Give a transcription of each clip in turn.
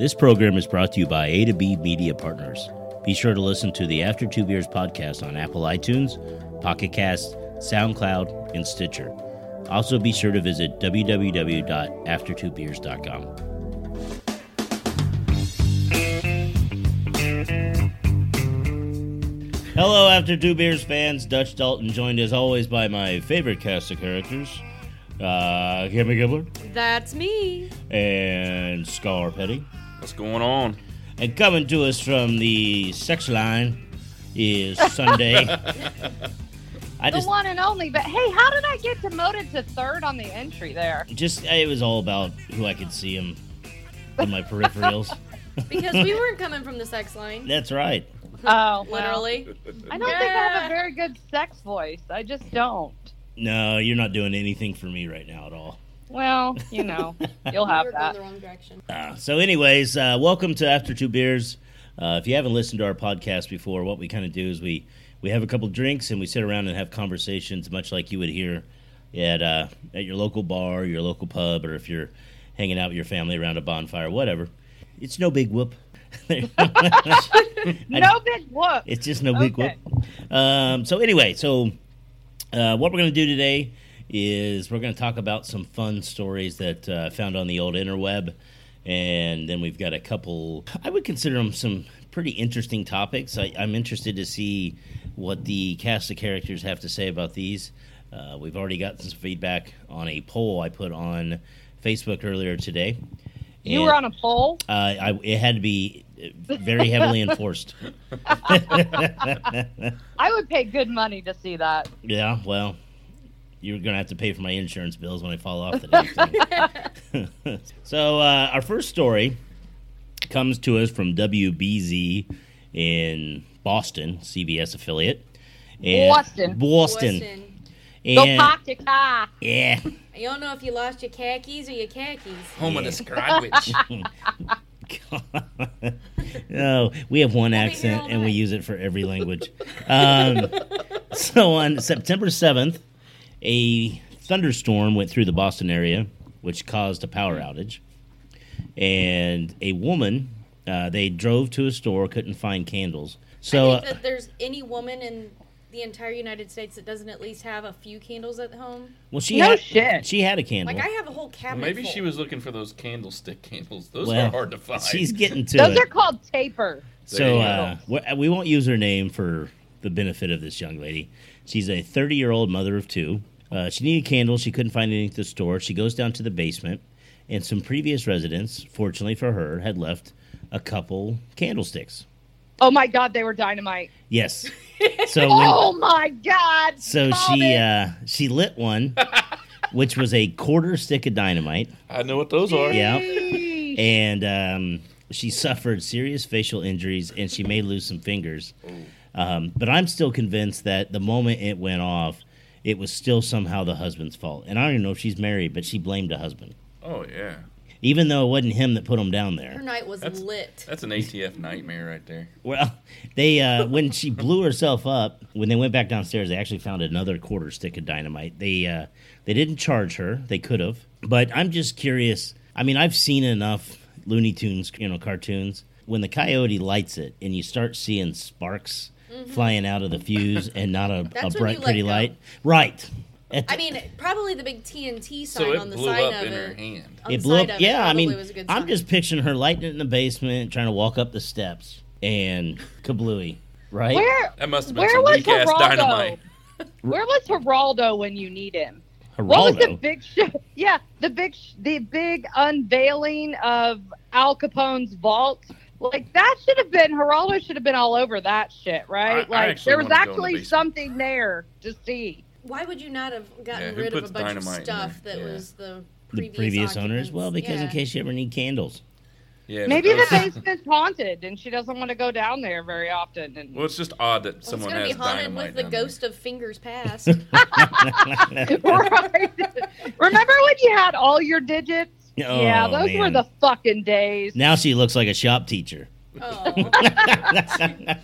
This program is brought to you by A to B Media Partners. Be sure to listen to the After Two Beers podcast on Apple iTunes, Pocket Cast, SoundCloud, and Stitcher. Also, be sure to visit www.aftertwobeers.com. Hello, After Two Beers fans. Dutch Dalton, joined as always by my favorite cast of characters, uh, Kimmy Gibbler That's me. and Scar Petty. What's going on? And coming to us from the sex line is Sunday. I the just, one and only. But hey, how did I get demoted to third on the entry there? just, it was all about who I could see him in my peripherals. Because we weren't coming from the sex line. That's right. Oh, well, Literally. I don't think I have a very good sex voice. I just don't. No, you're not doing anything for me right now at all. Well, you know, you'll have we that. the wrong direction. Uh, so, anyways, uh, welcome to After Two Beers. Uh, if you haven't listened to our podcast before, what we kind of do is we we have a couple drinks and we sit around and have conversations, much like you would hear at uh, at your local bar, your local pub, or if you're hanging out with your family around a bonfire, whatever. It's no big whoop. No big whoop. It's just no big Okay. whoop. Um, so anyway, so uh, what we're going to do today is we're going to talk about some fun stories that uh, I found on the old interweb, and then we've got a couple. I would consider them some pretty interesting topics. I, I'm interested to see what the cast of characters have to say about these. Uh, we've already gotten some feedback on a poll I put on Facebook earlier today. You were on a poll. uh, I, it had to be very heavily enforced. I would pay good money to see that. Yeah, well, you're gonna have to pay for my insurance bills when I fall off the damn thing. so uh, our first story comes to us from WBZ in Boston, CBS affiliate. Boston. Boston. Boston. Go park your car. yeah. You don't know if you lost your khakis or your khakis. Home of the Scrodwich. no, we have one We'll accent and we use it for every language. Um, so on September 7th, a thunderstorm went through the Boston area, which caused a power outage. And a woman, uh, they drove to a store, couldn't find candles. So, I uh, think that there's any woman in the entire United States that doesn't at least have a few candles at home. well, she No had shit. she had a candle. Like I have a whole cabinet. Maybe full. she was looking for those candlestick candles. Those well, are hard to find. She's getting to Those it. are called taper. So uh, we- we won't use her name for the benefit of this young lady. She's a 30 year old mother of two. Uh, she needed candles. She couldn't find anything at the store. She goes down to the basement, and some previous residents, fortunately for her, had left a couple candlesticks. Oh my God, they were dynamite. Yes. So when, Oh my God. so Called she uh, she lit one, which was a quarter stick of dynamite. I know what those are. Yeah. And um, she suffered serious facial injuries and she may lose some fingers. Um, but I'm still convinced that the moment it went off, it was still somehow the husband's fault. And I don't even know if she's married, but she blamed the husband, Oh yeah, even though it wasn't him that put him down there. Her night was That's- lit. that's an ATF nightmare right there. Well, they uh, when she blew herself up, when they went back downstairs, they actually found another quarter stick of dynamite. They uh, they didn't charge her. They could have, but I'm just curious. I mean, I've seen enough Looney Tunes, you know, cartoons. When the coyote lights it and you start seeing sparks flying out of the fuse and not a, a Mm-hmm. That's when bright, you let pretty go. light, right? At I mean, probably the big TNT sign So it on the blew side up of in her it. hand. on it the blew up. of Yeah, I mean, was a good I'm just picturing her lighting it in the basement, trying to walk up the steps, and kablooey, right? Where That must have been Where some was weak ass Geraldo? dynamite. where was Geraldo when you need him? What was the big sh- yeah, the big sh- the big unveiling of Al Capone's vault? Like that should have been Geraldo should have been all over that shit, right? I- I like actually there was wanna go in the actually something there to see. Why would you not have gotten Yeah, rid of a bunch of stuff that Yeah. was the the previous, previous owners? Well, because in case you ever need candles. Yeah, but Maybe the basement's haunted and she doesn't want to go down there very often. And Well, it's just odd that Well, someone it's gonna has be haunted dynamite with the down there. ghost of fingers past. right. Remember when you had all your digits? Oh, yeah, those were the fucking days. Now she looks like a shop teacher. oh.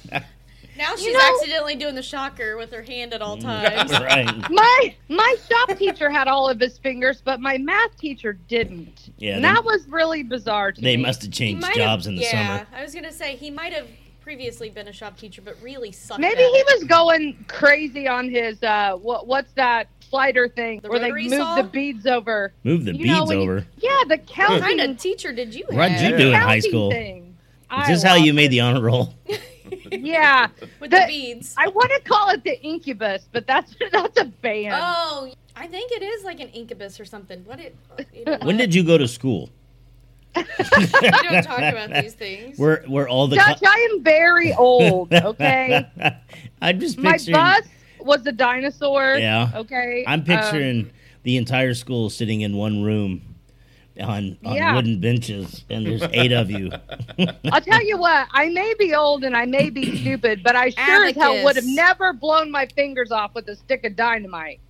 Now she's know- accidentally doing the shocker with her hand at all times. right. My my shop teacher had all of his fingers, but my math teacher didn't. Yeah, and they- that was really bizarre to They me. must have changed jobs have, in the yeah, summer. I was gonna say he might have previously been a shop teacher, but really sucked. Maybe at he it. was going crazy on his uh what what's that slider thing The where they move saw? the beads over. Move the You know, beads you- over. Yeah, the What counting. kind of teacher did you have? What did you do in high school? Thing. Is I this how you made it. the honor roll? Yeah, with the- the beads? I want to call it the Incubus, but that's that's a band. Oh, I think it is like an incubus or something. What it? Uh, you know When what? did you go to school? we don't talk about these things? We're all the Dutch, I am very old. Okay, I'm just my picturing. bus was a dinosaur. Yeah. Okay, I'm um, picturing the entire school sitting in one room on, on Yeah. wooden benches, and there's eight of you. I'll tell you what, I may be old and I may be stupid, but I sure as hell would have never blown my fingers off with a stick of dynamite.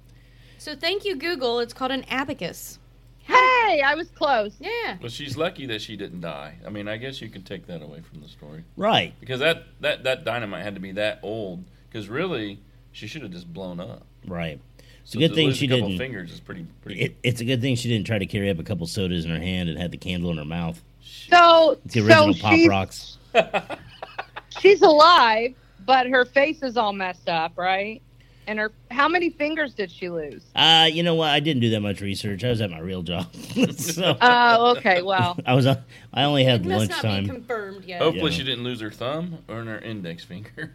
So thank you, Google. It's called an abacus. Hey, I was close. Yeah. Well, she's lucky that she didn't die. I mean, I guess you can take that away from the story right. because that that that dynamite had to be that old. Because really, she should have just blown up. Right. It's So a good thing she a couple didn't. Fingers is pretty pretty. It, it's a good thing she didn't try to carry up a couple sodas in her hand and had the candle in her mouth. So, It's the original so Pop she's, Rocks. she's alive, but her face is all messed up, right? And her, how many fingers did she lose? Uh, you know what? I didn't do that much research. I was at my real job, so Oh, okay. Well, I was. Uh, I only It had must not be confirmed yet. Hopefully, Yeah. she didn't lose her thumb or her index finger.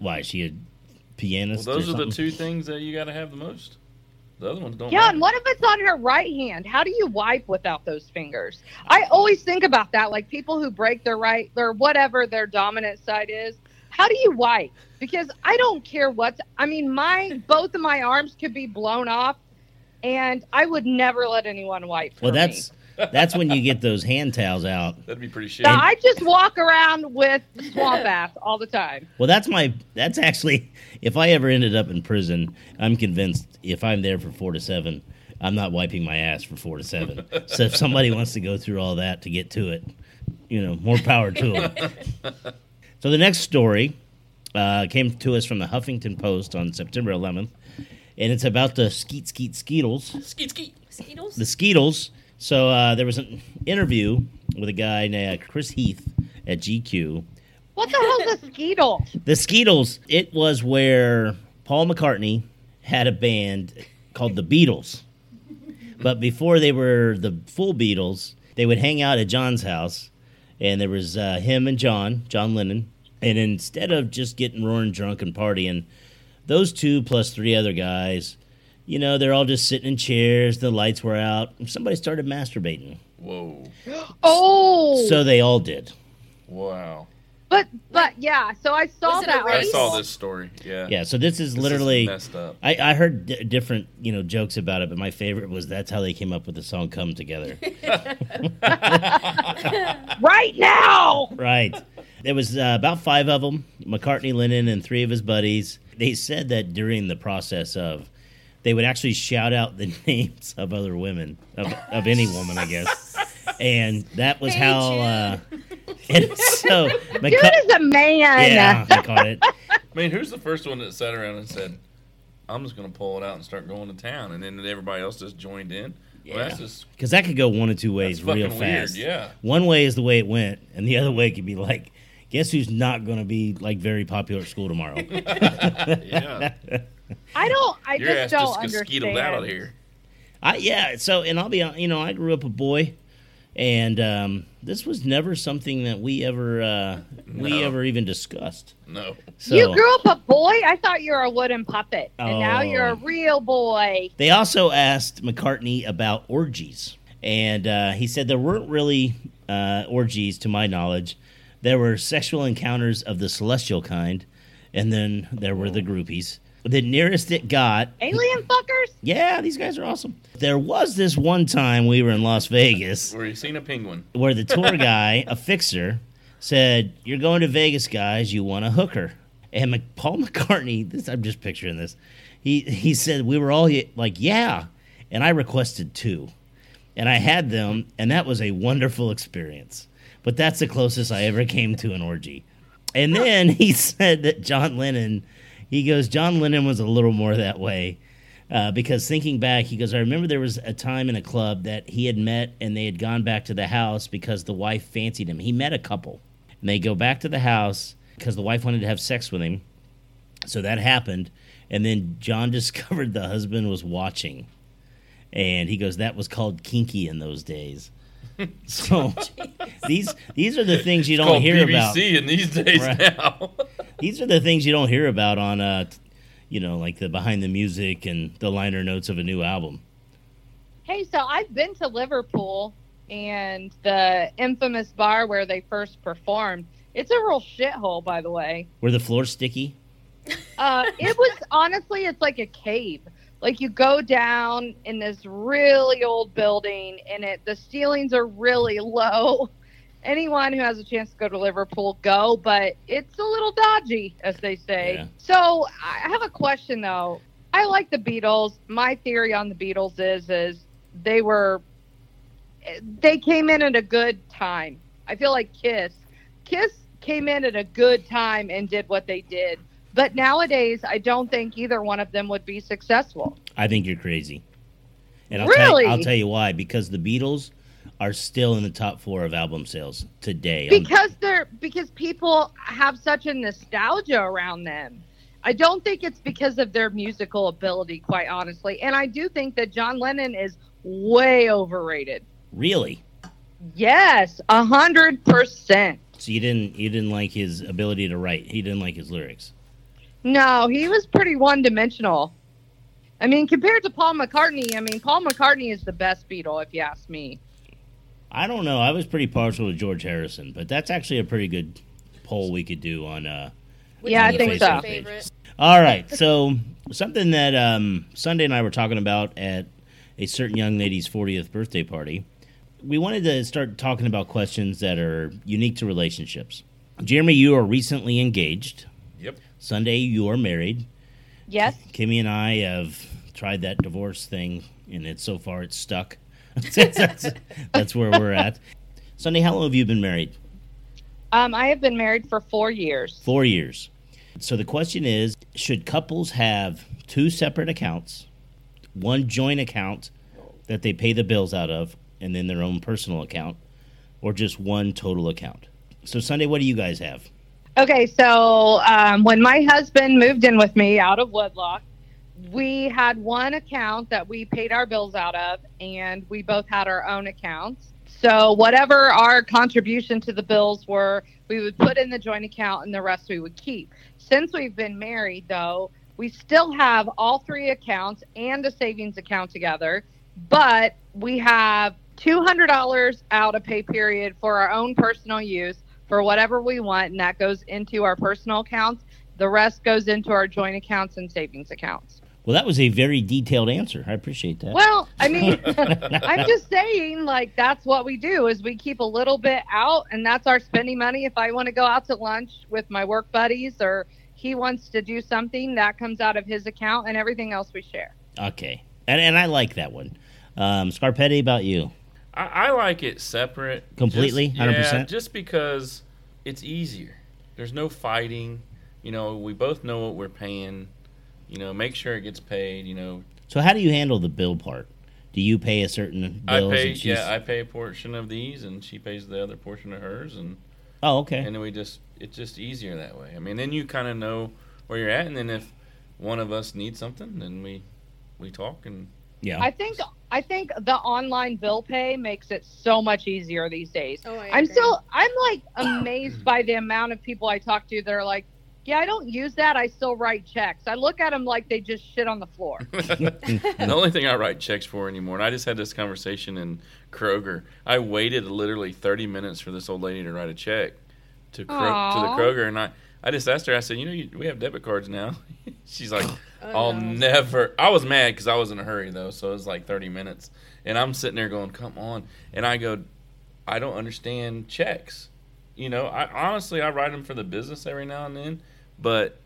Why she a Well, those or are the two things that you got to have the most. The other ones don't. yeah. matter. And what if it's on her right hand? How do you wipe without those fingers? I always think about that. Like people who break their right or whatever their dominant side is. How do you wipe? Because I don't care what. I mean, my both of my arms could be blown off, and I would never let anyone wipe. For Well, me. That's that's when you get those hand towels out. That'd be pretty shitty. So I just walk around with swamp ass all the time. Well, that's my. That's actually. If I ever ended up in prison, I'm convinced if I'm there for four to seven, I'm not wiping my ass for four to seven. so if somebody wants to go through all that to get to it, you know, more power to them. so the next story uh, came to us from the Huffington Post on September 11th, and it's about the Skeet Skeet Skeetles. Skeet skeet. Skeetles? The Skeetles. So uh, there was an interview with a guy named Chris Heath at GQ. What the hell's a skeetle? The Skeetles, it was where Paul McCartney had a band called the Beatles. But before they were the full Beatles, they would hang out at John's house, and there was uh, him and John, John Lennon. And instead of just getting roaring drunk and partying, those two plus three other guys, you know, they're all just sitting in chairs, the lights were out. Somebody started masturbating. Whoa. Oh, So they all did. Wow. but but yeah. So I saw Was it a that. I race? saw this story. Yeah. Yeah, so this is This literally. messed up. I, I heard d- different, you know, jokes about it, but my favorite was that's how they came up with the song "Come Together." right now. right. There was uh, about five of them: McCartney, Lennon, and three of his buddies. They said that during the process of, they would actually shout out the names of other women, of, of any woman, I guess, and that was Hey, how. Uh, and so, Dude McCart- is a man. yeah, I caught it. I mean, who's the first one that sat around and said, "I'm just going to pull it out and start going to town," and then everybody else just joined in? Well, Yeah. just Because that could go one of two ways that's real fast. weird. Yeah. One way is the way it went, and the other way could be like, guess who's not going to be like very popular at school tomorrow? Yeah. I don't. I Your just ass don't just understand. out of here. I yeah. So, and I'll be hon- you know, I grew up a boy, and um, this was never something that we ever uh, we No. ever even discussed. No. So You grew up a boy. I thought you were a wooden puppet, and now Oh. you're a real boy. They also asked McCartney about orgies, and uh, he said there weren't really uh, orgies, to my knowledge. There were sexual encounters of the celestial kind, and then there were the groupies. The nearest it got, Alien fuckers. yeah, these guys are awesome. There was this one time we were in Las Vegas Where you seen a penguin? where the tour guy, a fixer, said, "You're going to Vegas, guys. You want a hooker?" And Mc- Paul McCartney, this I'm just picturing this. He he said we were all like, "Yeah," and I requested two, and I had them, and that was a wonderful experience. But that's the closest I ever came to an orgy. And then he said that John Lennon, he goes, John Lennon was a little more that way. Uh, because thinking back, he goes, I remember there was a time in a club that he had met and they had gone back to the house because the wife fancied him. He met a couple. And they go back to the house because the wife wanted to have sex with him. So that happened. And then John discovered the husband was watching. And he goes, that was called kinky in those days. So these these are the things you It's don't hear BBC about. in these days Right. now. These are the things you don't hear about on, uh, you know, like the behind the music and the liner notes of a new album. Hey, so I've been to Liverpool and the infamous bar where they first performed. It's a real shithole, by the way. Were the floors sticky? Uh, it was honestly, it's like a cave. Like you go down in this really old building, and it the ceilings are really low. Anyone who has a chance to go to Liverpool, go, but it's a little dodgy, as they say. Yeah. So I have a question though. I like the Beatles. My theory on the Beatles is is they were they came in at a good time. I feel like Kiss Kiss came in at a good time and did what they did. But nowadays, I don't think either one of them would be successful. I think you're crazy. And I'll, tell, Really? I'll tell you why. Because the Beatles are still in the top four of album sales today. I'm- Because they're because people have such a nostalgia around them. I don't think it's because of their musical ability, quite honestly. And I do think that John Lennon is way overrated. really? Yes, a hundred percent. So you didn't you didn't like his ability to write. He didn't like his lyrics. No, he was pretty one dimensional. I mean, compared to Paul McCartney, I mean, Paul McCartney is the best Beatle, if you ask me. I don't know. I was pretty partial to George Harrison, but that's actually a pretty good poll we could do on uh Which Yeah, I on the think your so. Favorite? page. All right. So something that um, Sunday and I were talking about at a certain young lady's 40th birthday party. We wanted to start talking about questions that are unique to relationships. Jeremy, you are recently engaged. Sunday, you are married. Yes. Kimmy and I have tried that divorce thing, and it's so far it's stuck. that's, that's where we're at. Sunday, how long have you been married? Um, I have been married for four years. Four years. So the question is should couples have two separate accounts, one joint account that they pay the bills out of, and then their own personal account, or just one total account? So, Sunday, what do you guys have? Okay, so um, when my husband moved in with me out of wedlock, we had one account that we paid our bills out of, and we both had our own accounts. So whatever our contribution to the bills were, we would put in the joint account, and the rest we would keep. Since we've been married, though, we still have all three accounts and a savings account together, but we have $200 out of pay period for our own personal use for whatever we want, and that goes into our personal accounts. The rest goes into our joint accounts and savings accounts. Well, that was a very detailed answer. I appreciate that. Well, I mean, I'm just saying, like, that's what we do is we keep a little bit out, and that's our spending money. If I want to go out to lunch with my work buddies or he wants to do something, that comes out of his account, and everything else we share. Okay. And, and I like that one. Um, Scarpetti, about you? I, I like it separate. Completely? Just, 100%? Yeah, just because it's easier. There's no fighting. You know, we both know what we're paying. You know, make sure it gets paid. You know, So, how do you handle the bill part? Do you pay a certain I pay. Yeah, I pay a portion of these, and she pays the other portion of hers, and oh, okay. and then we just it's just easier that way. I mean, then you kind of know where you're at, and then if one of us needs something, then we we talk and yeah. I think I think the online bill pay makes it so much easier these days. Oh, I I'm still I'm like amazed by the amount of people I talk to that are like, yeah, I don't use that. I still write checks. I look at them like they just shit on the floor. the only thing I write checks for anymore, and I just had this conversation in Kroger. I waited literally 30 minutes for this old lady to write a check to Kro- to the Kroger, and I, I just asked her. I said, you know, you, we have debit cards now. She's like, Oh, I'll no. never. I was mad because I was in a hurry though, so it was like 30 minutes, and I'm sitting there going, come on, and I go, I don't understand checks. You know, I honestly I write them for the business every now and then, but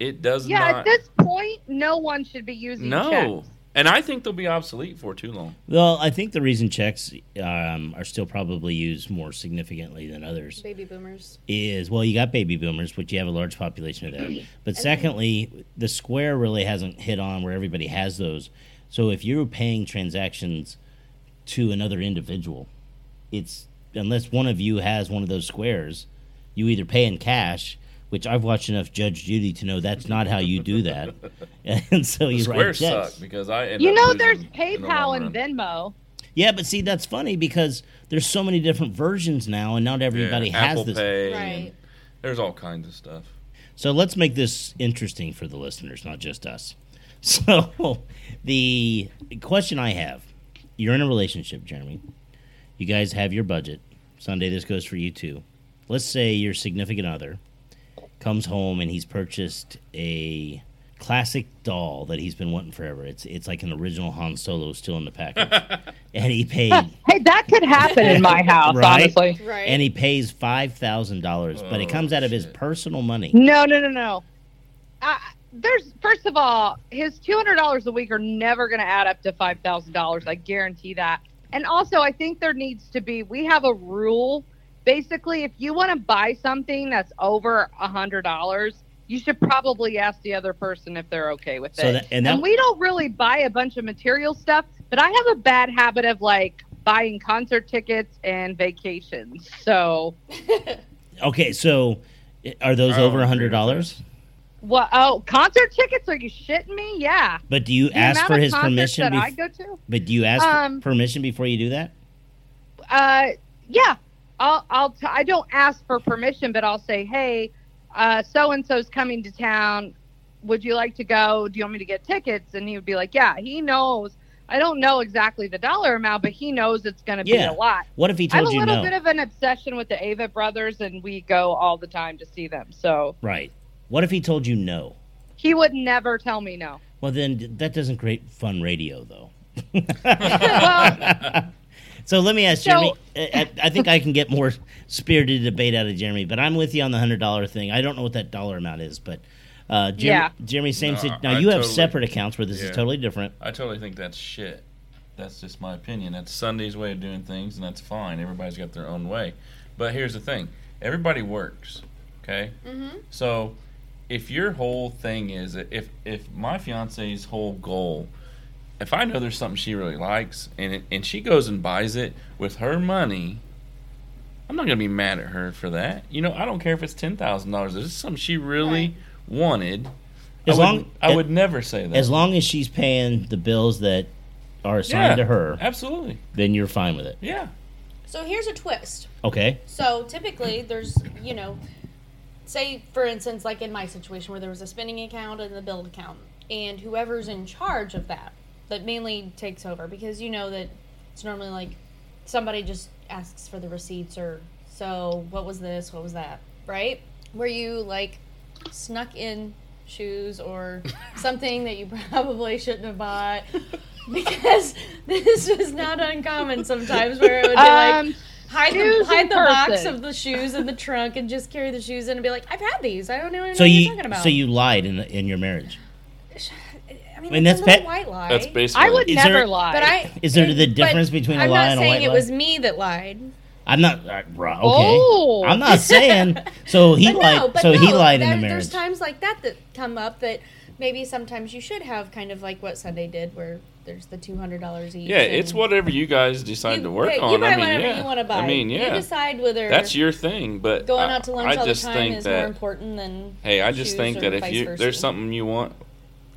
it does yeah, not. Yeah, at this point, no one should be using No. checks. And I think they'll be obsolete for too long. Well, I think the reason checks um, are still probably used more significantly than others Baby boomers. is well, you got baby boomers, which you have a large population of that. But secondly, the square really hasn't hit on where everybody has those. So if you're paying transactions to another individual, it's unless one of you has one of those squares, you either pay in cash, which I've watched enough Judge Judy to know that's not how you do that, and so The you write squares checks. suck because I end You up know, there's in the PayPal and. Venmo. Yeah, but see, that's funny because there's so many different versions now, and not everybody Yeah, has Apple this. Pay Right. There's all kinds of stuff. So let's make this interesting for the listeners, not just us. So the question I have: You're in a relationship, Jeremy. You guys have your budget. Sunday, this goes for you too. Let's say your significant other comes home and he's purchased a classic doll that he's been wanting forever. It's it's like an original Han Solo still in the package, and he paid Hey, that could happen in my house, Right? honestly. Right. and he pays five thousand dollars, but it Oh, comes out of his shit. personal money. No, no, no, no. Uh, there's first of all, his two hundred dollars a week are never going to add up to five thousand dollars. I guarantee that. And also, I think there needs to be. We have a rule. Basically, if you want to buy something that's over a hundred dollars, you should probably ask the other person if they're okay with So it. that- and that- we don't really buy a bunch of material stuff, but I have a bad habit of like buying concert tickets and vacations. So Okay, so are those I don't over a hundred dollars What? Oh, concert tickets? Are you shitting me? Yeah. But do you The ask for of his permission? That bef- I go to. but do you ask Um, permission before you do that? Uh, yeah. I'll. I'll. T- I don't ask for permission, but I'll say, hey, uh, so and so's coming to town. Would you like to go? Do you want me to get tickets? And he would be like, yeah. He knows. I don't know exactly the dollar amount, but he knows it's going to Yeah. be a lot. What if he told you no? I have a little no? bit of an obsession with the Avett brothers, and we go all the time to see them. So right. What if he told you no? he would never tell me no. Well, then that doesn't create fun radio, though. Well, so let me ask So- Jeremy. I, I- I think I can get more spirited debate out of Jeremy, but I'm with you on the hundred dollar thing. I don't know what that dollar amount is, but uh, Jeremy, Yeah. Jeremy, same. No, sit- now I you have separate accounts where this Yeah. is totally different. I totally think that's shit. That's just my opinion. That's Sunday's way of doing things, and that's fine. Everybody's got their own way. But here's the thing everybody works, okay? Mm-hmm. So if your whole thing is if if my fiance's whole goal if I know there's something she really likes and it, and she goes and buys it with her money, I'm not gonna be mad at her for that. You know, I don't care if it's ten thousand dollars. If it's something she really wanted, As I, long- would, I would never say that. As long as she's paying the bills that are assigned Yeah, to her, absolutely. then you're fine with it. Yeah. So here's a twist. Okay. So typically, there's you know, say for instance, like in my situation where there was a spending account and the bill account, and whoever's in charge of that, that mainly takes over because you know that it's normally like somebody just asks for the receipts or so what was this, what was that, right? Where you like snuck in shoes or something that you probably shouldn't have bought. Because this was not uncommon sometimes where it would be like um, hide the, hide the box of the shoes in the trunk and just carry the shoes in and be like, I've had these. I don't know what So you're you talking about. so you lied in in your marriage. I mean, I mean, that's, that's a little white lie. That's basically I would Is never there- lie. But I Is there the difference between a I'm lie not and a saying it was me that lied. I'm not uh, right, okay. Oh. I'm not saying. So he but lied. no, so no, he lied in the marriage. There's times like that that come up that maybe sometimes you should have kind of like what Sunday did, where there's the two hundred dollars each. Yeah, it's whatever you guys decide you, to work yeah, on. You buy I mean, whatever yeah. you want to buy. I mean, You yeah. decide whether That's your thing, but going out to lunch I all the time is that, more important than. Hey, I just think that if you versa. there's something you want,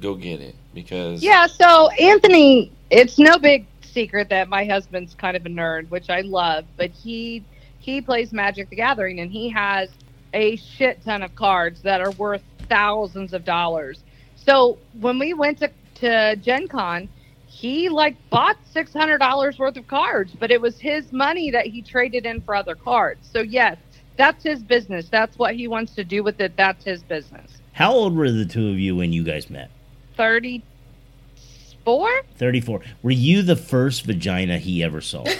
go get it because Yeah, so Anthony, it's no big secret that my husband's kind of a nerd, which I love, but he he plays Magic the Gathering and he has a shit ton of cards that are worth thousands of dollars. So when we went to, to Gen Con, he like bought six hundred dollars worth of cards, but it was his money that he traded in for other cards. So yes, that's his business. That's what he wants to do with it. That's his business. How old were the two of you when you guys met? 34? 34. Were you the first vagina he ever saw?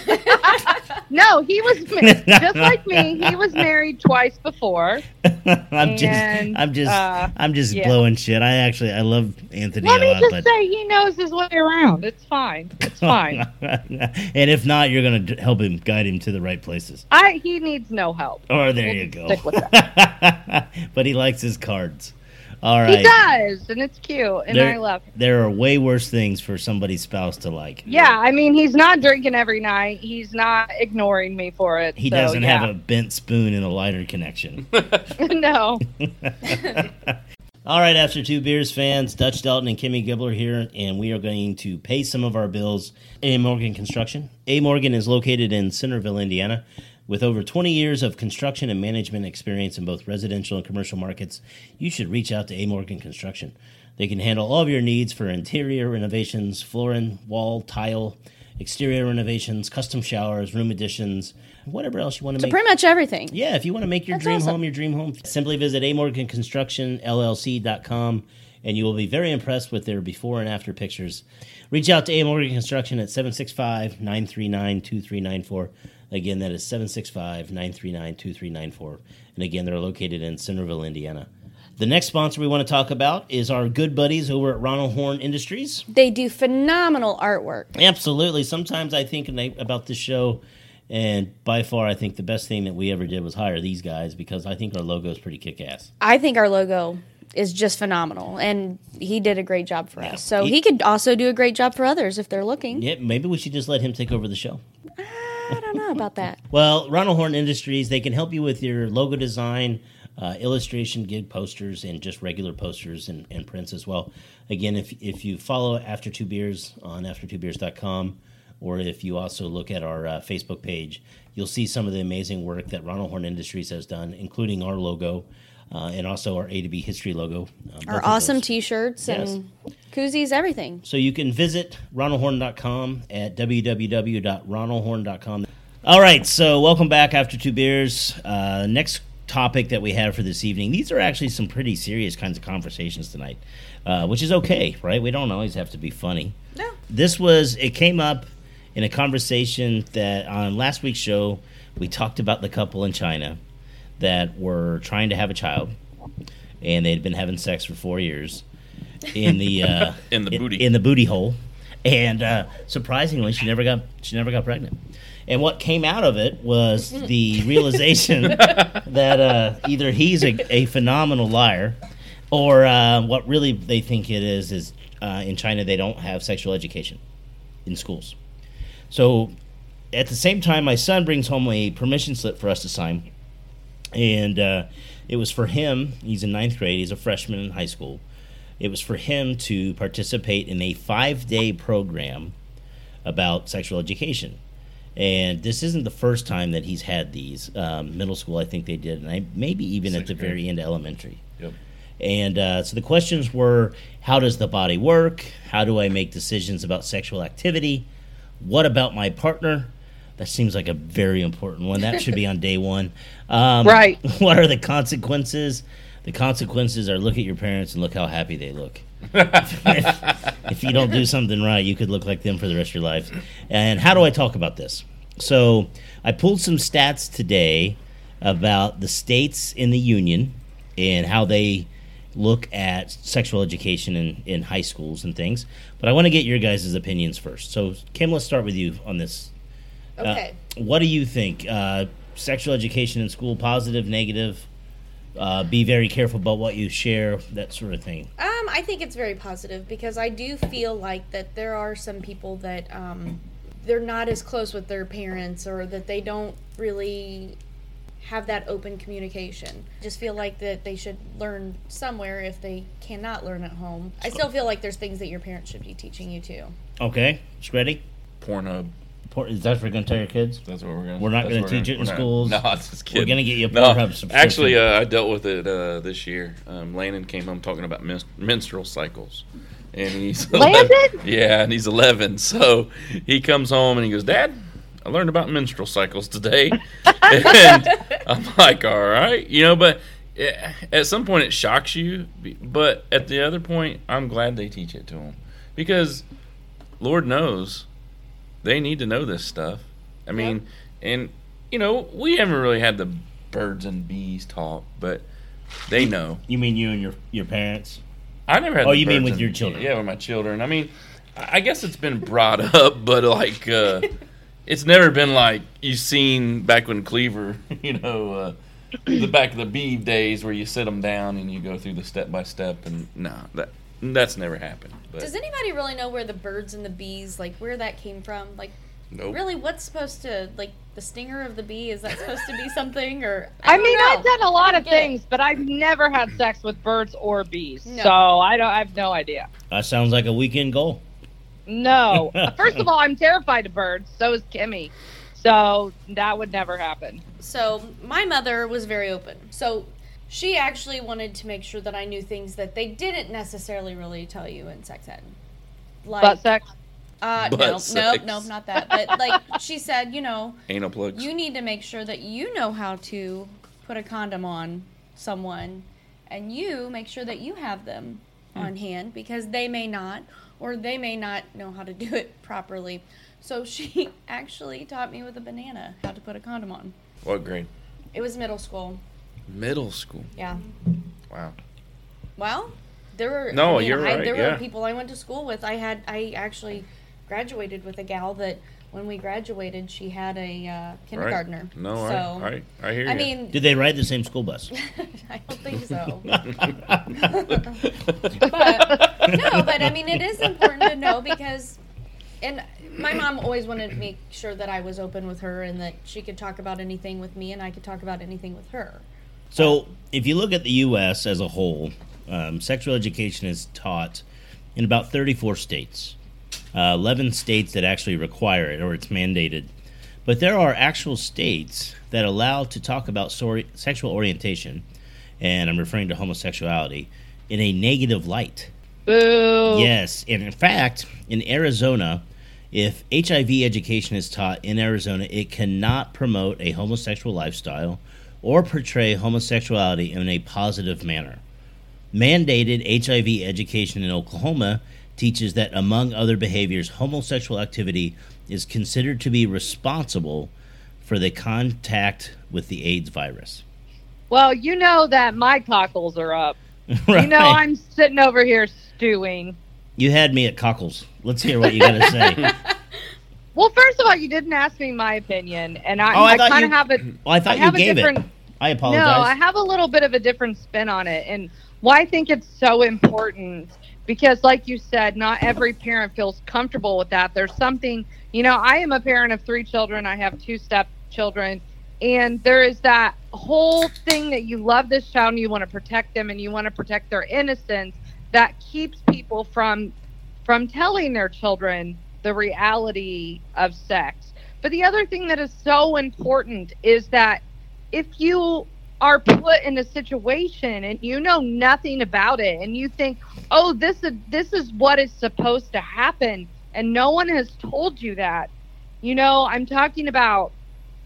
No, he was just like me. He was married twice before. I'm just I'm just uh, I'm just yeah. blowing shit. I actually I love Anthony Let a me lot, just but say, he knows his way around. It's fine. It's fine. and if not, you're going to help him guide him to the right places. I he needs no help. Oh, there We'll you go. stick with but he likes his cards. All He does, and it's cute, and There- I love him. There are way worse things for somebody's spouse to like. Yeah, I mean, he's not drinking every night. He's not ignoring me for it. He so, doesn't yeah. have a bent spoon and a lighter connection. no. All right, after two beers, fans, Dutch Dalton and Kimmy Gibbler here, and we are going to pay some of our bills. A Morgan Construction. A Morgan is located in Centerville, Indiana. With over 20 years of construction and management experience in both residential and commercial markets, you should reach out to A Morgan Construction. They can handle all of your needs for interior renovations, flooring, wall, tile, exterior renovations, custom showers, room additions, whatever else you want to So make. pretty much everything. Yeah, if you want to make your That's dream awesome. home your dream home, simply visit amorganconstructionllc.com and you will be very impressed with their before and after pictures. Reach out to A Morgan Construction at 765 939 2394. Again, that is 765 939 2394. And again, they're located in Centerville, Indiana. The next sponsor we want to talk about is our good buddies over at Ronald Horn Industries. They do phenomenal artwork. Absolutely. Sometimes I think about this show, and by far, I think the best thing that we ever did was hire these guys because I think our logo is pretty kick ass. I think our logo is just phenomenal, and he did a great job for Yeah. us. So He- he could also do a great job for others if they're looking. Yeah, maybe we should just let him take over the show. I don't know about that. Well, Ronald Horn Industries, they can help you with your logo design, uh, illustration, gig posters, and just regular posters and, and prints as well. Again, if, if you follow After Two Beers on aftertwobeers.com, or if you also look at our uh, Facebook page, you'll see some of the amazing work that Ronald Horn Industries has done, including our logo uh, and also our A to B history logo. uh, Our awesome. T-shirts and koozies, everything. So you can visit ronaldhorn.com at www.ronaldhorn.com. All right, so welcome back after two beers. Uh, next topic that we have for this evening. These are actually some pretty serious kinds of conversations tonight, uh, which is okay, right? We don't always have to be funny. No. This was it came up in a conversation that on last week's show we talked about the couple in China that were trying to have a child, and they'd been having sex for four years in the uh, In the booty. in the booty hole, and uh, surprisingly, she never got she never got pregnant. And what came out of it was the realization that uh, either he's a, a phenomenal liar, or uh, what really they think it is is uh, in China they don't have sexual education in schools. So at the same time, my son brings home a permission slip for us to sign, and uh, it was for him. He's in ninth grade. He's a freshman in high school. It was for him to participate in a five-day program about sexual education. And this isn't the first time that he's had these. Um, middle school, I think they did, and I maybe even at the grade. very end of elementary. Yep. And uh, so the questions were how does the body work? How do I make decisions about sexual activity? What about my partner? That seems like a very important one. That should be on day one. Um, Right. What are the consequences? The consequences are look at your parents and look how happy they look. if you don't do something right, you could look like them for the rest of your life. And how do I talk about this? So I pulled some stats today about the states in the union and how they look at sexual education in, in high schools and things. But I want to get your guys' opinions first. So, Kim, let's start with you on this. Uh, Okay. what do you think? Uh, sexual education in school, positive, negative? Uh, be very careful about what you share, that sort of thing. Um, I think it's very positive because I do feel like that there are some people that um, they're not as close with their parents or that they don't really have that open communication. Just feel like that they should learn somewhere if they cannot learn at home. I still feel like there's things that your parents should be teaching you too. Okay, Screddy? Pornhub. Por- Is that what we're going to tell your kids? That's what we're gonna. We're not gonna what we're teach it in we're not- schools. No, just kidding. We're gonna get you a no, Pornhub subscription. Actually, uh, I dealt with it uh, this year. Um, Landon came home talking about men- menstrual cycles, and he's Landon? Yeah, and he's 11. So he comes home and he goes, "Dad, I learned about menstrual cycles today," and I'm like, "All right, you know." But eh, at some point, it shocks you. But at the other point, I'm glad they teach it to him because Lord knows they need to know this stuff. I mean, and you know, we haven't really had the birds and bees talk, but they know. You mean you and your your parents? I never had. Oh, you mean with and- your children. Yeah, with my children. I mean, I guess it's been brought up, but like, uh, it's never been like you've seen back when Cleaver, you know, uh, the back of the bee days where you sit them down and you go through the step by step, and no, that that's never happened. But Does anybody really know where the birds and the bees, like where that came from? Like, nope. really, what's supposed to, like, the stinger of the bee? Is that supposed to be something, or I, don't mean, know. I've done a lot of get it. things, but I've never had sex with birds or bees. No. So I don't. I have no idea. That sounds like a weekend goal. No. Uh, first of all, I'm terrified of birds. So is Kimmy. So that would never happen. So my mother was very open. So she actually wanted to make sure that I knew things that they didn't necessarily really tell you in sex ed. Like, Butt sex. uh, Butt no, no, sex. no, not that. But like she said, you know, Anal plugs. you need to make sure that you know how to put a condom on someone and you make sure that you have them on hand because they may not or they may not know how to do it properly. So she actually taught me with a banana how to put a condom on. what grade? It was middle school. Middle school. Yeah. Wow. Well, there were No, I mean, you're I, right, There yeah. were people I went to school with. I had I actually graduated with a gal that when we graduated, she had a uh, kindergartner. Right. No, so, I, I, I hear you. I mean, Did they ride the same school bus? I don't think so. but no, but I mean, it is important to know because, and my mom always wanted to make sure that I was open with her and that she could talk about anything with me and I could talk about anything with her. So, if you look at the U.S. as a whole, um, sexual education is taught in about 34 states. Uh, 11 states that actually require it or it's mandated. But there are actual states that allow to talk about sexual orientation, and I'm referring to homosexuality, in a negative light. Boo. Yes, and in fact, in Arizona, if HIV education is taught in Arizona, it cannot promote a homosexual lifestyle or portray homosexuality in a positive manner. Mandated HIV education in Oklahoma teaches that, among other behaviors, homosexual activity is considered to be responsible for the contact with the AIDS virus. Well, you know that my cockles are up. right. You know I'm sitting over here stewing. You had me at cockles. Let's hear what you got to say. Well, first of all, you didn't ask me my opinion, and I, Oh, I I, kind of have a Well, I thought I you gave different. it. I apologize. No. I have a little bit of a different spin on it, and why I think it's so important because, like you said, not every parent feels comfortable with that. There's something, you know, I am a parent of three children. I have two stepchildren, and there is that whole thing that you love this child and you want to protect them and you want to protect their innocence that keeps people from from telling their children the reality of sex. But the other thing that is so important is that if you are put in a situation and you know nothing about it and you think, "Oh, this is this is what is supposed to happen," and no one has told you that. You know, I'm talking about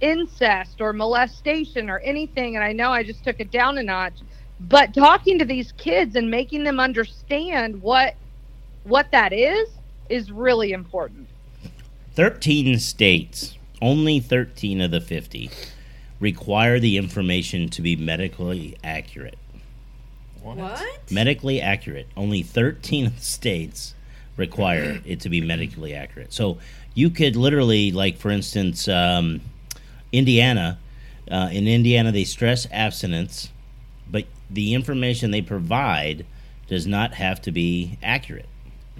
incest or molestation or anything and I know I just took it down a notch, but talking to these kids and making them understand what what that is is really important. 13 states, only 13 of the 50, require the information to be medically accurate. What? Medically accurate. Only 13 states require it to be medically accurate. So you could literally, like, for instance, um, Indiana, uh, in Indiana, they stress abstinence, but the information they provide does not have to be accurate.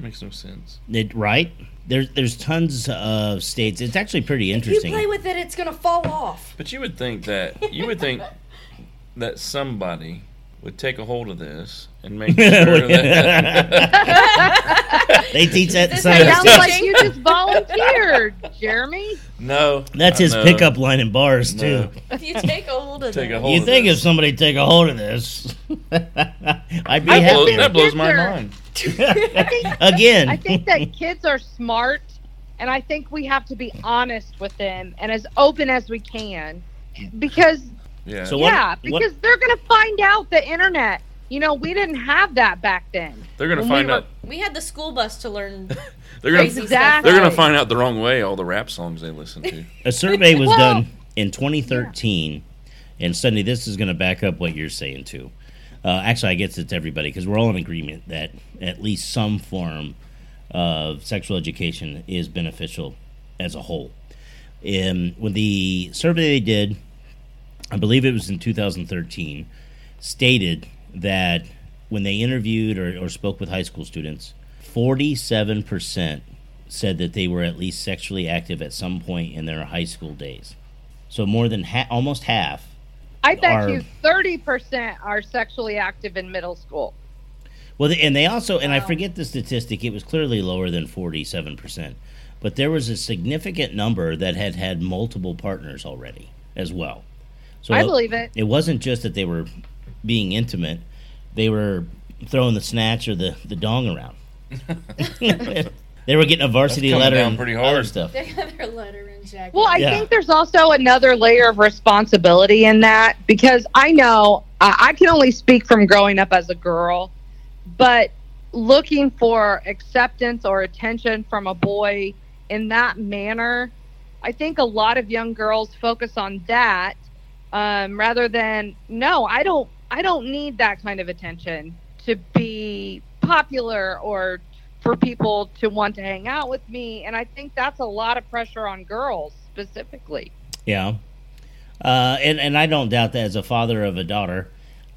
Makes no sense. It, right? There's there's tons of states. It's actually pretty If you interesting. play with it, it's gonna fall off. But you would think that you would think that somebody would take a hold of this and make sure that they teach that in This some is of the how Sounds like you just volunteered, Jeremy. no. That's I his know. pickup line in bars too. If you take a hold of Take it, a hold You of think this. if somebody take a hold of this, I'd be I That blows, happy. that blows my Kids are- mind. Again, I think that kids are smart, and I think we have to be honest with them and as open as we can, because Yeah. So what- yeah, what- because they're gonna find out the internet. You know, we didn't have that back then. They're gonna When we find were- out. We had the school bus to learn. They're gonna. crazy Exactly. They're gonna find out the wrong way all the rap songs they listen to. A survey was Well- done in 2013, and Sunday, this is going to back up what you're saying too. Uh, actually, I guess it's everybody because we're all in agreement that at least some form of sexual education is beneficial as a whole. And when the survey they did, I believe it was in 2013, stated that when they interviewed or, or spoke with high school students, 47% said that they were at least sexually active at some point in their high school days. So more than ha- almost half. I bet Are- you 30% are sexually active in middle school. Well, and they also, and I forget the statistic, it was clearly lower than 47%, but there was a significant number that had had multiple partners already as well. So I believe it. it wasn't just that they were being intimate, they were throwing the snatch or the, the dong around. they were getting a varsity letter down and pretty other hard. stuff. They got their letter and jacket. Well, I Yeah. think there's also another layer of responsibility in that because I know I I can only speak from growing up as a girl, but looking for acceptance or attention from a boy in that manner, I think a lot of young girls focus on that um, rather than no, I don't. I don't need that kind of attention to be popular or for people to want to hang out with me. And I think that's a lot of pressure on girls specifically. Yeah, uh, and and I don't doubt that as a father of a daughter,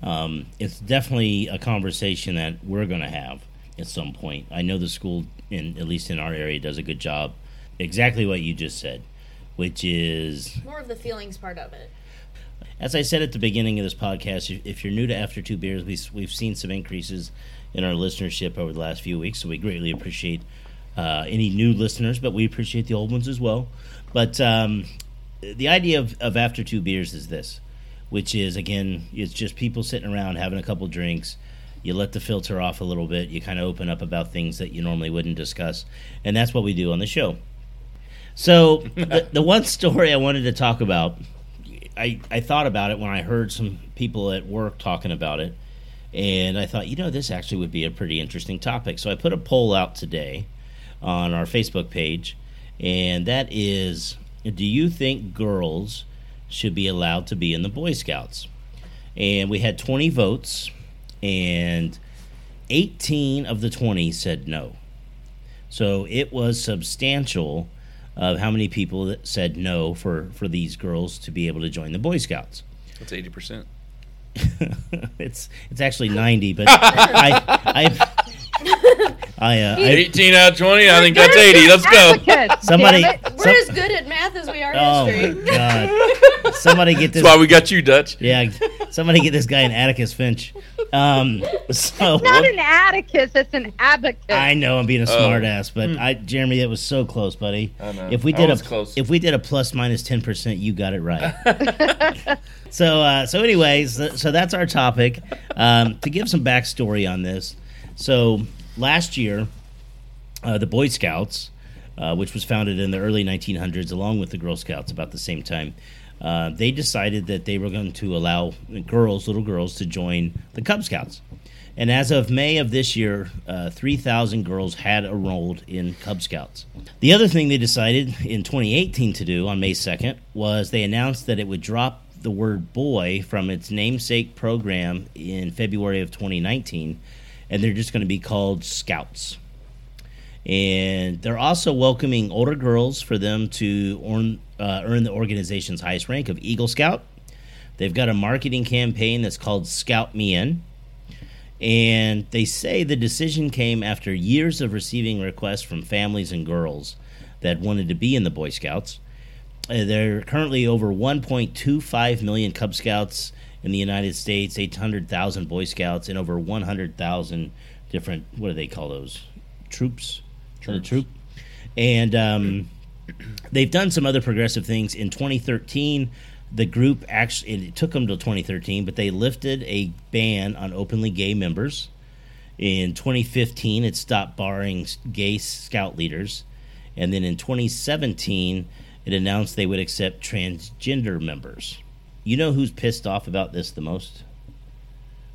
um, it's definitely a conversation that we're going to have at some point. I know the school, in at least in our area, does a good job. Exactly what you just said, which is, more of the feelings part of it. As I said at the beginning of this podcast, if- you're new to After Two Beers, we, we've seen some increases in our listenership over the last few weeks, so we greatly appreciate uh, any new listeners, but we appreciate the old ones as well. But um, the idea of, of After Two Beers is this, which is, again, it's just people sitting around having a couple drinks. You let the filter off a little bit. You kind of open up about things that you normally wouldn't discuss. And that's what we do on the show. So, the, the one story I wanted to talk about I, I thought about it when I heard some people at work talking about it, and I thought, you know, this actually would be a pretty interesting topic. So I put a poll out today on our Facebook page, and that is Do you think girls should be allowed to be in the Boy Scouts? And we had 20 votes, and 18 of the 20 said no. So it was substantial of how many people that said no for, for these girls to be able to join the Boy Scouts. That's eighty percent. it's it's actually 90, but I I I, uh, I Eighteen out of twenty. I think that's eighty. Let's go. Advocates, Somebody- We're Some- as good at math as we are oh history. my god! Somebody get this. That's why we got you, Dutch. yeah, somebody get this guy an Atticus Finch. Um, so Not an Atticus, it's an abacus. I know I'm being a smart Oh. ass, but I Jeremy, that was so close, buddy. I know. If we I did was a close. if we did a plus minus ten percent, you got it right. so uh, so anyways, th- so that's our topic. Um, to give some backstory on this, so last year, uh, the Boy Scouts, uh, which was founded in the early 1900s, along with the Girl Scouts, about the same time. Uh, they decided that they were going to allow girls, little girls, to join the Cub Scouts. And as of May of this year, uh, 3,000 girls had enrolled in Cub Scouts. The other thing they decided in 2018 to do on May 2nd was they announced that it would drop the word boy from its namesake program in February of 2019, and they're just going to be called Scouts. And they're also welcoming older girls for them to earn, uh, earn the organization's highest rank of Eagle Scout. They've got a marketing campaign that's called Scout Me In. And they say the decision came after years of receiving requests from families and girls that wanted to be in the Boy Scouts. Uh, there are currently over 1.25 million Cub Scouts in the United States, 800,000 Boy Scouts, and over 100,000 different, what do they call those? Troops? The troop. And um, they've done some other progressive things. In 2013, the group actually, it took them till 2013, but they lifted a ban on openly gay members. In 2015, it stopped barring gay scout leaders. And then in 2017, it announced they would accept transgender members. You know who's pissed off about this the most?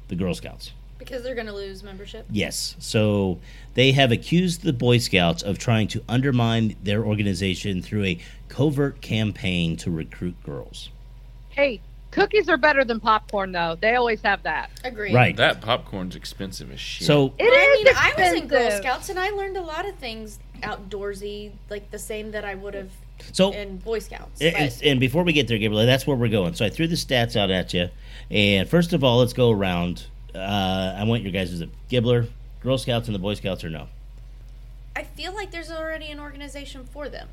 The Girl Scouts. Because they're going to lose membership. Yes. So they have accused the Boy Scouts of trying to undermine their organization through a covert campaign to recruit girls. Hey, cookies are better than popcorn, though. They always have that. Agreed. Right. That popcorn's expensive as shit. So It Well, I is mean, I was in Girl. Scouts and I learned a lot of things outdoorsy, like the same that I would have so in Boy Scouts. And, and before we get there, Gabriel, that's where we're going. So I threw the stats out at you. And first of all, let's go around. Uh, I want your guys' is a Gibbler, Girl Scouts, and the Boy Scouts, or no? I feel like there's already an organization for them.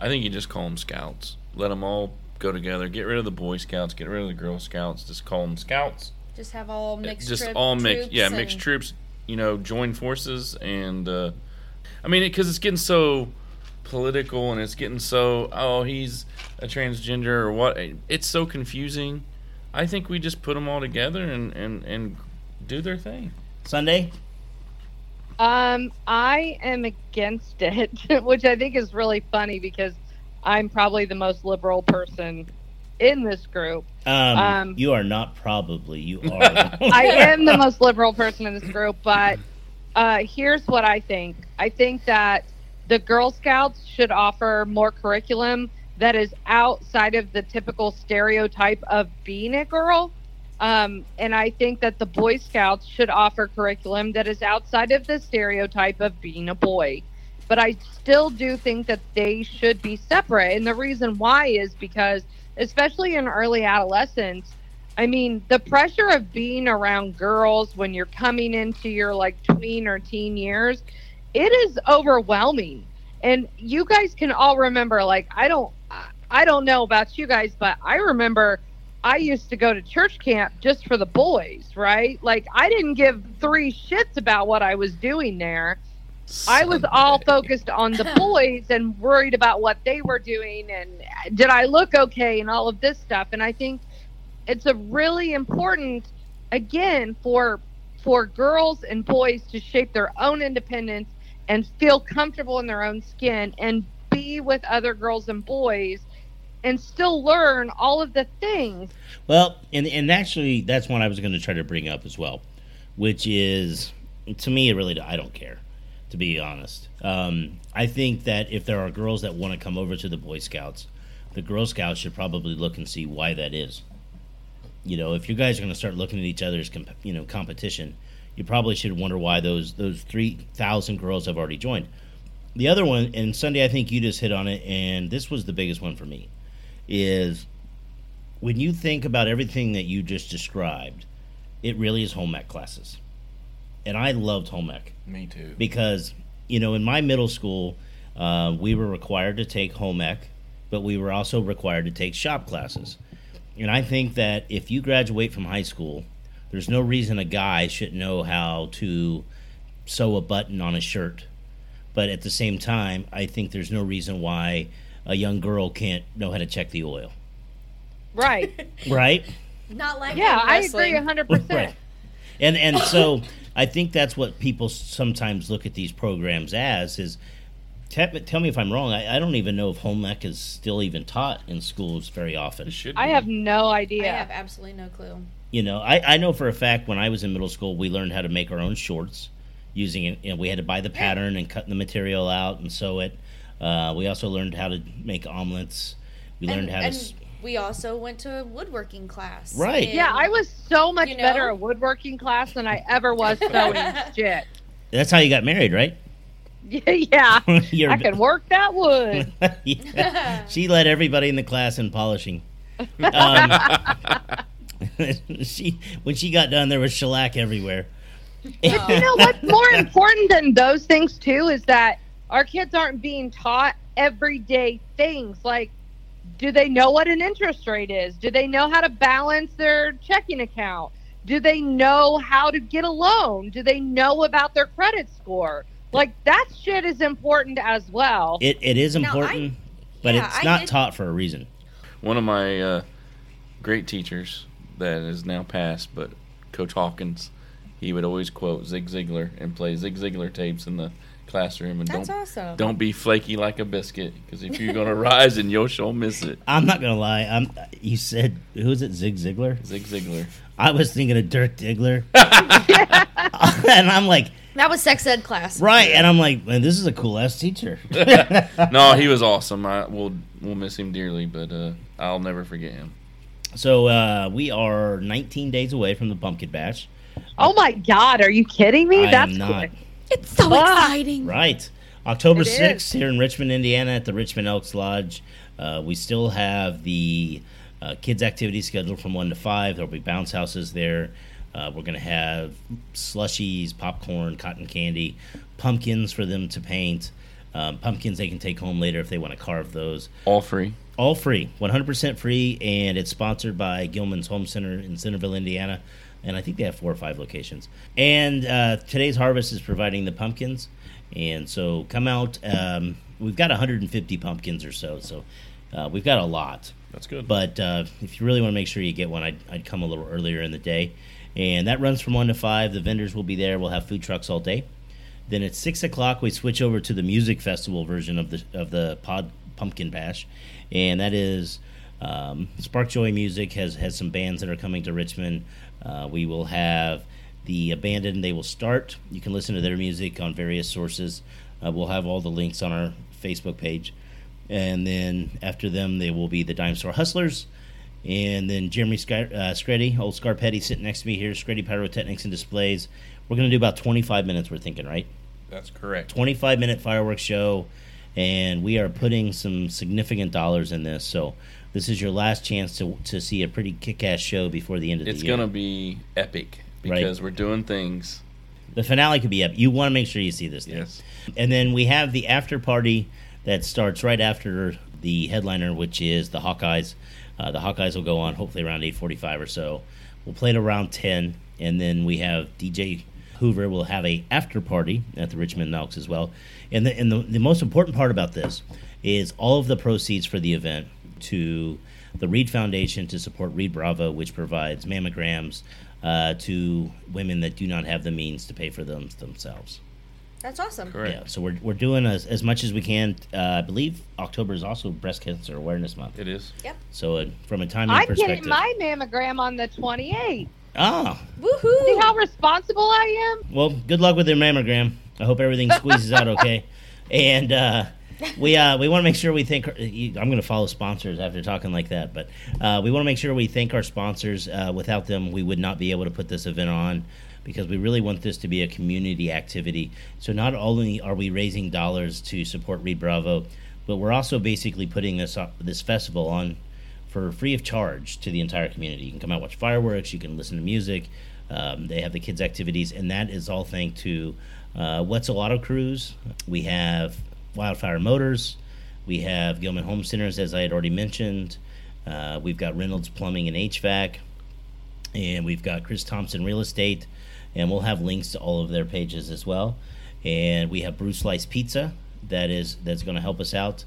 I think you just call them scouts. Let them all go together. Get rid of the Boy Scouts. Get rid of the Girl Scouts. Just call them scouts. Just have all mixed just trip all mixed. troops Yeah, and- mixed troops. You know, join forces and. Uh, I mean, because it's getting so political and it's getting so oh he's a transgender or what. It's so confusing. I think we just put them all together and and and do their thing. Sunday? Um, I am against it, which I think is really funny because I'm probably the most liberal person in this group. Um, Um, you are not probably. You are. I am the most liberal person in this group, but uh, here's what I think. I think that the Girl Scouts should offer more curriculum that is outside of the typical stereotype of being a girl. Um, and I think that the Boy Scouts should offer curriculum that is outside of the stereotype of being a boy. But I still do think that they should be separate. And the reason why is because, especially in early adolescence, I mean, the pressure of being around girls when you're coming into your like tween or teen years, it is overwhelming. And you guys can all remember, like, I don't, I don't know about you guys, but I remember I used to go to church camp just for the boys, right? Like, I didn't give three shits about what I was doing there. I was all focused on the boys and worried about what they were doing and did I look okay and all of this stuff. And I think it's a really important again for for girls and boys to shape their own independence and feel comfortable in their own skin and be with other girls and boys and still learn all of the things. Well, and and actually, that's one I was going to try to bring up as well, which is to me, it really I don't care, to be honest. Um, I think that if there are girls that want to come over to the Boy Scouts, the Girl Scouts should probably look and see why that is. You know, if you guys are going to start looking at each other's comp- you know competition, you probably should wonder why those those three thousand girls have already joined. The other one, and Sunday, I think you just hit on it, and this was the biggest one for me, is when you think about everything that you just described, it really is home ec classes. And I loved home ec Me too. because, you know, in my middle school, uh, we were required to take home ec, but we were also required to take shop classes. And I think that if you graduate from high school, there's no reason a guy should know how to sew a button on a shirt. But at the same time, I think there's no reason why a young girl can't know how to check the oil. Right. Right? Not like yeah, I wrestling. agree 100%. Right. And and so I think that's what people sometimes look at these programs as is. Tell, tell me if I'm wrong. I, I don't even know if home ec is still even taught in schools very often. Should. I have no idea. I have absolutely no clue. You know, I, I know for a fact when I was in middle school, we learned how to make our own shorts using it. You know, we had to buy the pattern and cut the material out and sew it. Uh, we also learned how to make omelets. We learned and, how to. and s- we also went to a woodworking class. Right. and- Yeah, I was so much You know? better at woodworking class than I ever was sewing shit. That's how you got married, right? yeah, You're- I can work that wood. Yeah. She led everybody in the class in polishing. Um, she when she got done, there was shellac everywhere. you know what's more important than those things too is that our kids aren't being taught everyday things. Like do they know what an interest rate is? Do they know how to balance their checking account? Do they know how to get a loan? Do they know about their credit score? Like that shit is important as well. It it is Now, I- important, but yeah, it's not did- taught for a reason. One of my uh, great teachers that is now passed, but Coach Hawkins, he would always quote Zig Ziglar and play Zig Ziglar tapes in the classroom, and That's don't awesome. don't be flaky like a biscuit. Because if you're gonna rise, and you'll sure miss it. I'm not gonna lie. I'm. You said who is it? Zig Ziglar. Zig Ziglar. I was thinking of Dirk Diggler, and I'm like, That was sex ed class. right, and I'm like, man, this is a cool ass teacher. No, he was awesome. I we'll we'll miss him dearly, but uh, I'll never forget him. So uh, we are 19 days away from the pumpkin bash. Oh my God, are you kidding me? I That's am not. quick. It's so Ah. exciting. Right. October It 6th is. here in Richmond, Indiana at the Richmond Elks Lodge. Uh, we still have the uh, kids' activity scheduled from 1 to 5. There'll be bounce houses there. Uh, we're going to have slushies, popcorn, cotton candy, pumpkins for them to paint. Um, pumpkins they can take home later if they want to carve those. All free. All free, 100% free, and it's sponsored by Gilman's Home Center in Centerville, Indiana. And I think they have four or five locations. And uh, today's harvest is providing the pumpkins. And so come out. Um, we've got 150 pumpkins or so. So uh, we've got a lot. That's good. But uh, if you really want to make sure you get one, I'd, I'd come a little earlier in the day. And that runs from 1 to 5. The vendors will be there. We'll have food trucks all day. Then at 6 o'clock, we switch over to the music festival version of the, of the Pod Pumpkin Bash. And that is um, Spark Joy Music has, has some bands that are coming to Richmond. Uh, we will have the Abandoned. They will start. You can listen to their music on various sources. Uh, we'll have all the links on our Facebook page. And then after them, they will be the Dime Store Hustlers. And then Jeremy Sky, uh, Screddy, old Scarpetti, sitting next to me here. Screddy Pyrotechnics and Displays. We're going to do about 25 minutes, we're thinking, right? That's correct. 25 minute fireworks show. And we are putting some significant dollars in this. So this is your last chance to, to see a pretty kick ass show before the end of It's the year. It's gonna be epic Right. because we're doing things. The finale could be up. You want to make sure you see this thing. Yes. And then we have the after party that starts right after the headliner, which is the Hawkeyes. Uh, the Hawkeyes will go on hopefully around 8:45 or so. We'll play it around 10, and then we have DJ Hoover will have a after party at the Richmond Elks as well. And the and the, the most important part about this is all of the proceeds for the event to the Reid Foundation to support Reid Bravo, which provides mammograms uh, to women that do not have the means to pay for them themselves. That's awesome. Correct. Yeah, so we're, we're doing as, as much as we can. Uh, I believe October is also Breast Cancer Awareness Month. It is. Yep. So uh, from a timing I'm perspective, getting my mammogram on the 28th. Ah, See how responsible I am? well, good luck with your mammogram. I hope everything squeezes out okay. And uh, we uh, we want to make sure we thank. I'm going to follow sponsors after talking like that, but uh, we want to make sure we thank our sponsors. Uh, without them, we would not be able to put this event on because we really want this to be a community activity. So not only are we raising dollars to support Reid Bravo, but we're also basically putting this up, this festival on for free of charge to the entire community. You can come out watch fireworks. You can listen to music. Um, they have the kids' activities, and that is all thanks to uh, Wetzel Auto Crews. We have Wildfire Motors. We have Gilman Home Centers, as I had already mentioned. Uh, we've got Reynolds Plumbing and HVAC, and we've got Chris Thompson Real Estate, and we'll have links to all of their pages as well. And we have Bruce Slice Pizza that is that's going to help us out.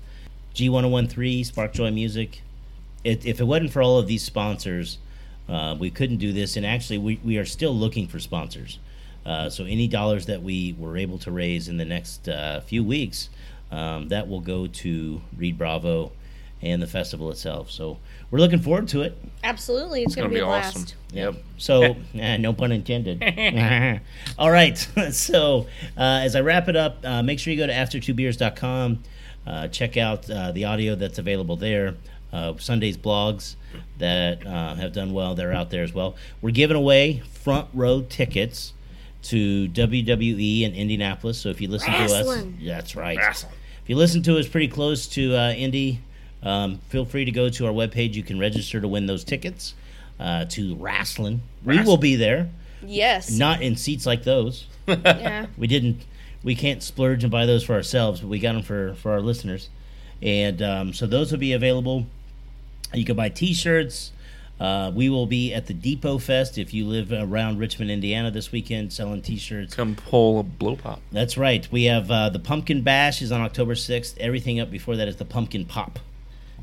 G1013 Spark Joy Music. It, if it wasn't for all of these sponsors, uh, we couldn't do this. And actually, we, we are still looking for sponsors. Uh, so any dollars that we were able to raise in the next uh, few weeks, um, that will go to Reid Bravo and the festival itself. So we're looking forward to it. Absolutely, it's, It's gonna, gonna be be a blast. awesome. Yep. So, eh, no pun intended. All right. So, uh, as I wrap it up, uh, make sure you go to after2beers.com. Uh, check out uh, the audio that's available there. Uh, Sunday's blogs that uh, have done well, they're out there as well. We're giving away front row tickets to WWE in Indianapolis. So, if you listen to us, that's right. Wrestle. If you listen to us pretty close to uh, Indy, um, feel free to go to our webpage. You can register to win those tickets uh, to wrestling. We will be there, Yes. not in seats like those. yeah. We didn't. We can't splurge and buy those for ourselves, but we got them for for our listeners, and um, so those will be available. You can buy T-shirts. Uh, we will be at the Depot Fest if you live around Richmond, Indiana, this weekend, selling T-shirts. Come pull a blow pop. That's right. We have uh, the Pumpkin Bash is on October sixth. Everything up before that is the Pumpkin Pop.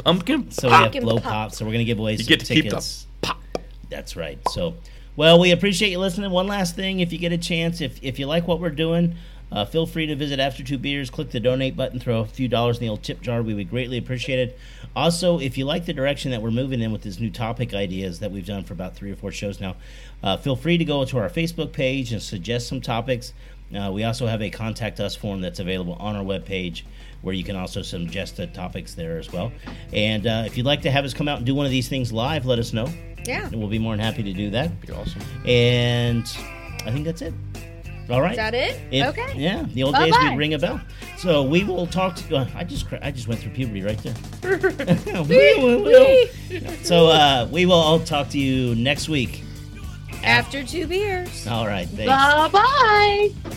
Pumpkin. So we have Pumpkin blow Pop. pop. So we're gonna give away You some get to keep the tickets. pop. That's right. So, well, we appreciate you listening. One last thing, if you get a chance, if if you like what we're doing, uh, feel free to visit After Two Beers, click the donate button, throw a few dollars in the old tip jar. We would greatly appreciate it. Also, if you like the direction that we're moving in with this new topic ideas that we've done for about three or four shows now, uh, feel free to go to our Facebook page and suggest some topics. Uh, we also have a contact us form that's available on our webpage where you can also suggest the topics there as well. And uh, if you'd like to have us come out and do one of these things live, let us know. Yeah. And we'll be more than happy to do that. Be awesome. And I think that's it. All right. Is that it? If- okay. Yeah, the old Bye-bye. days do ring a bell. So we will talk to. Uh, I just I just went through puberty right there. We will. so uh, we will all talk to you next week. After two beers. All right. Thanks. Bye bye.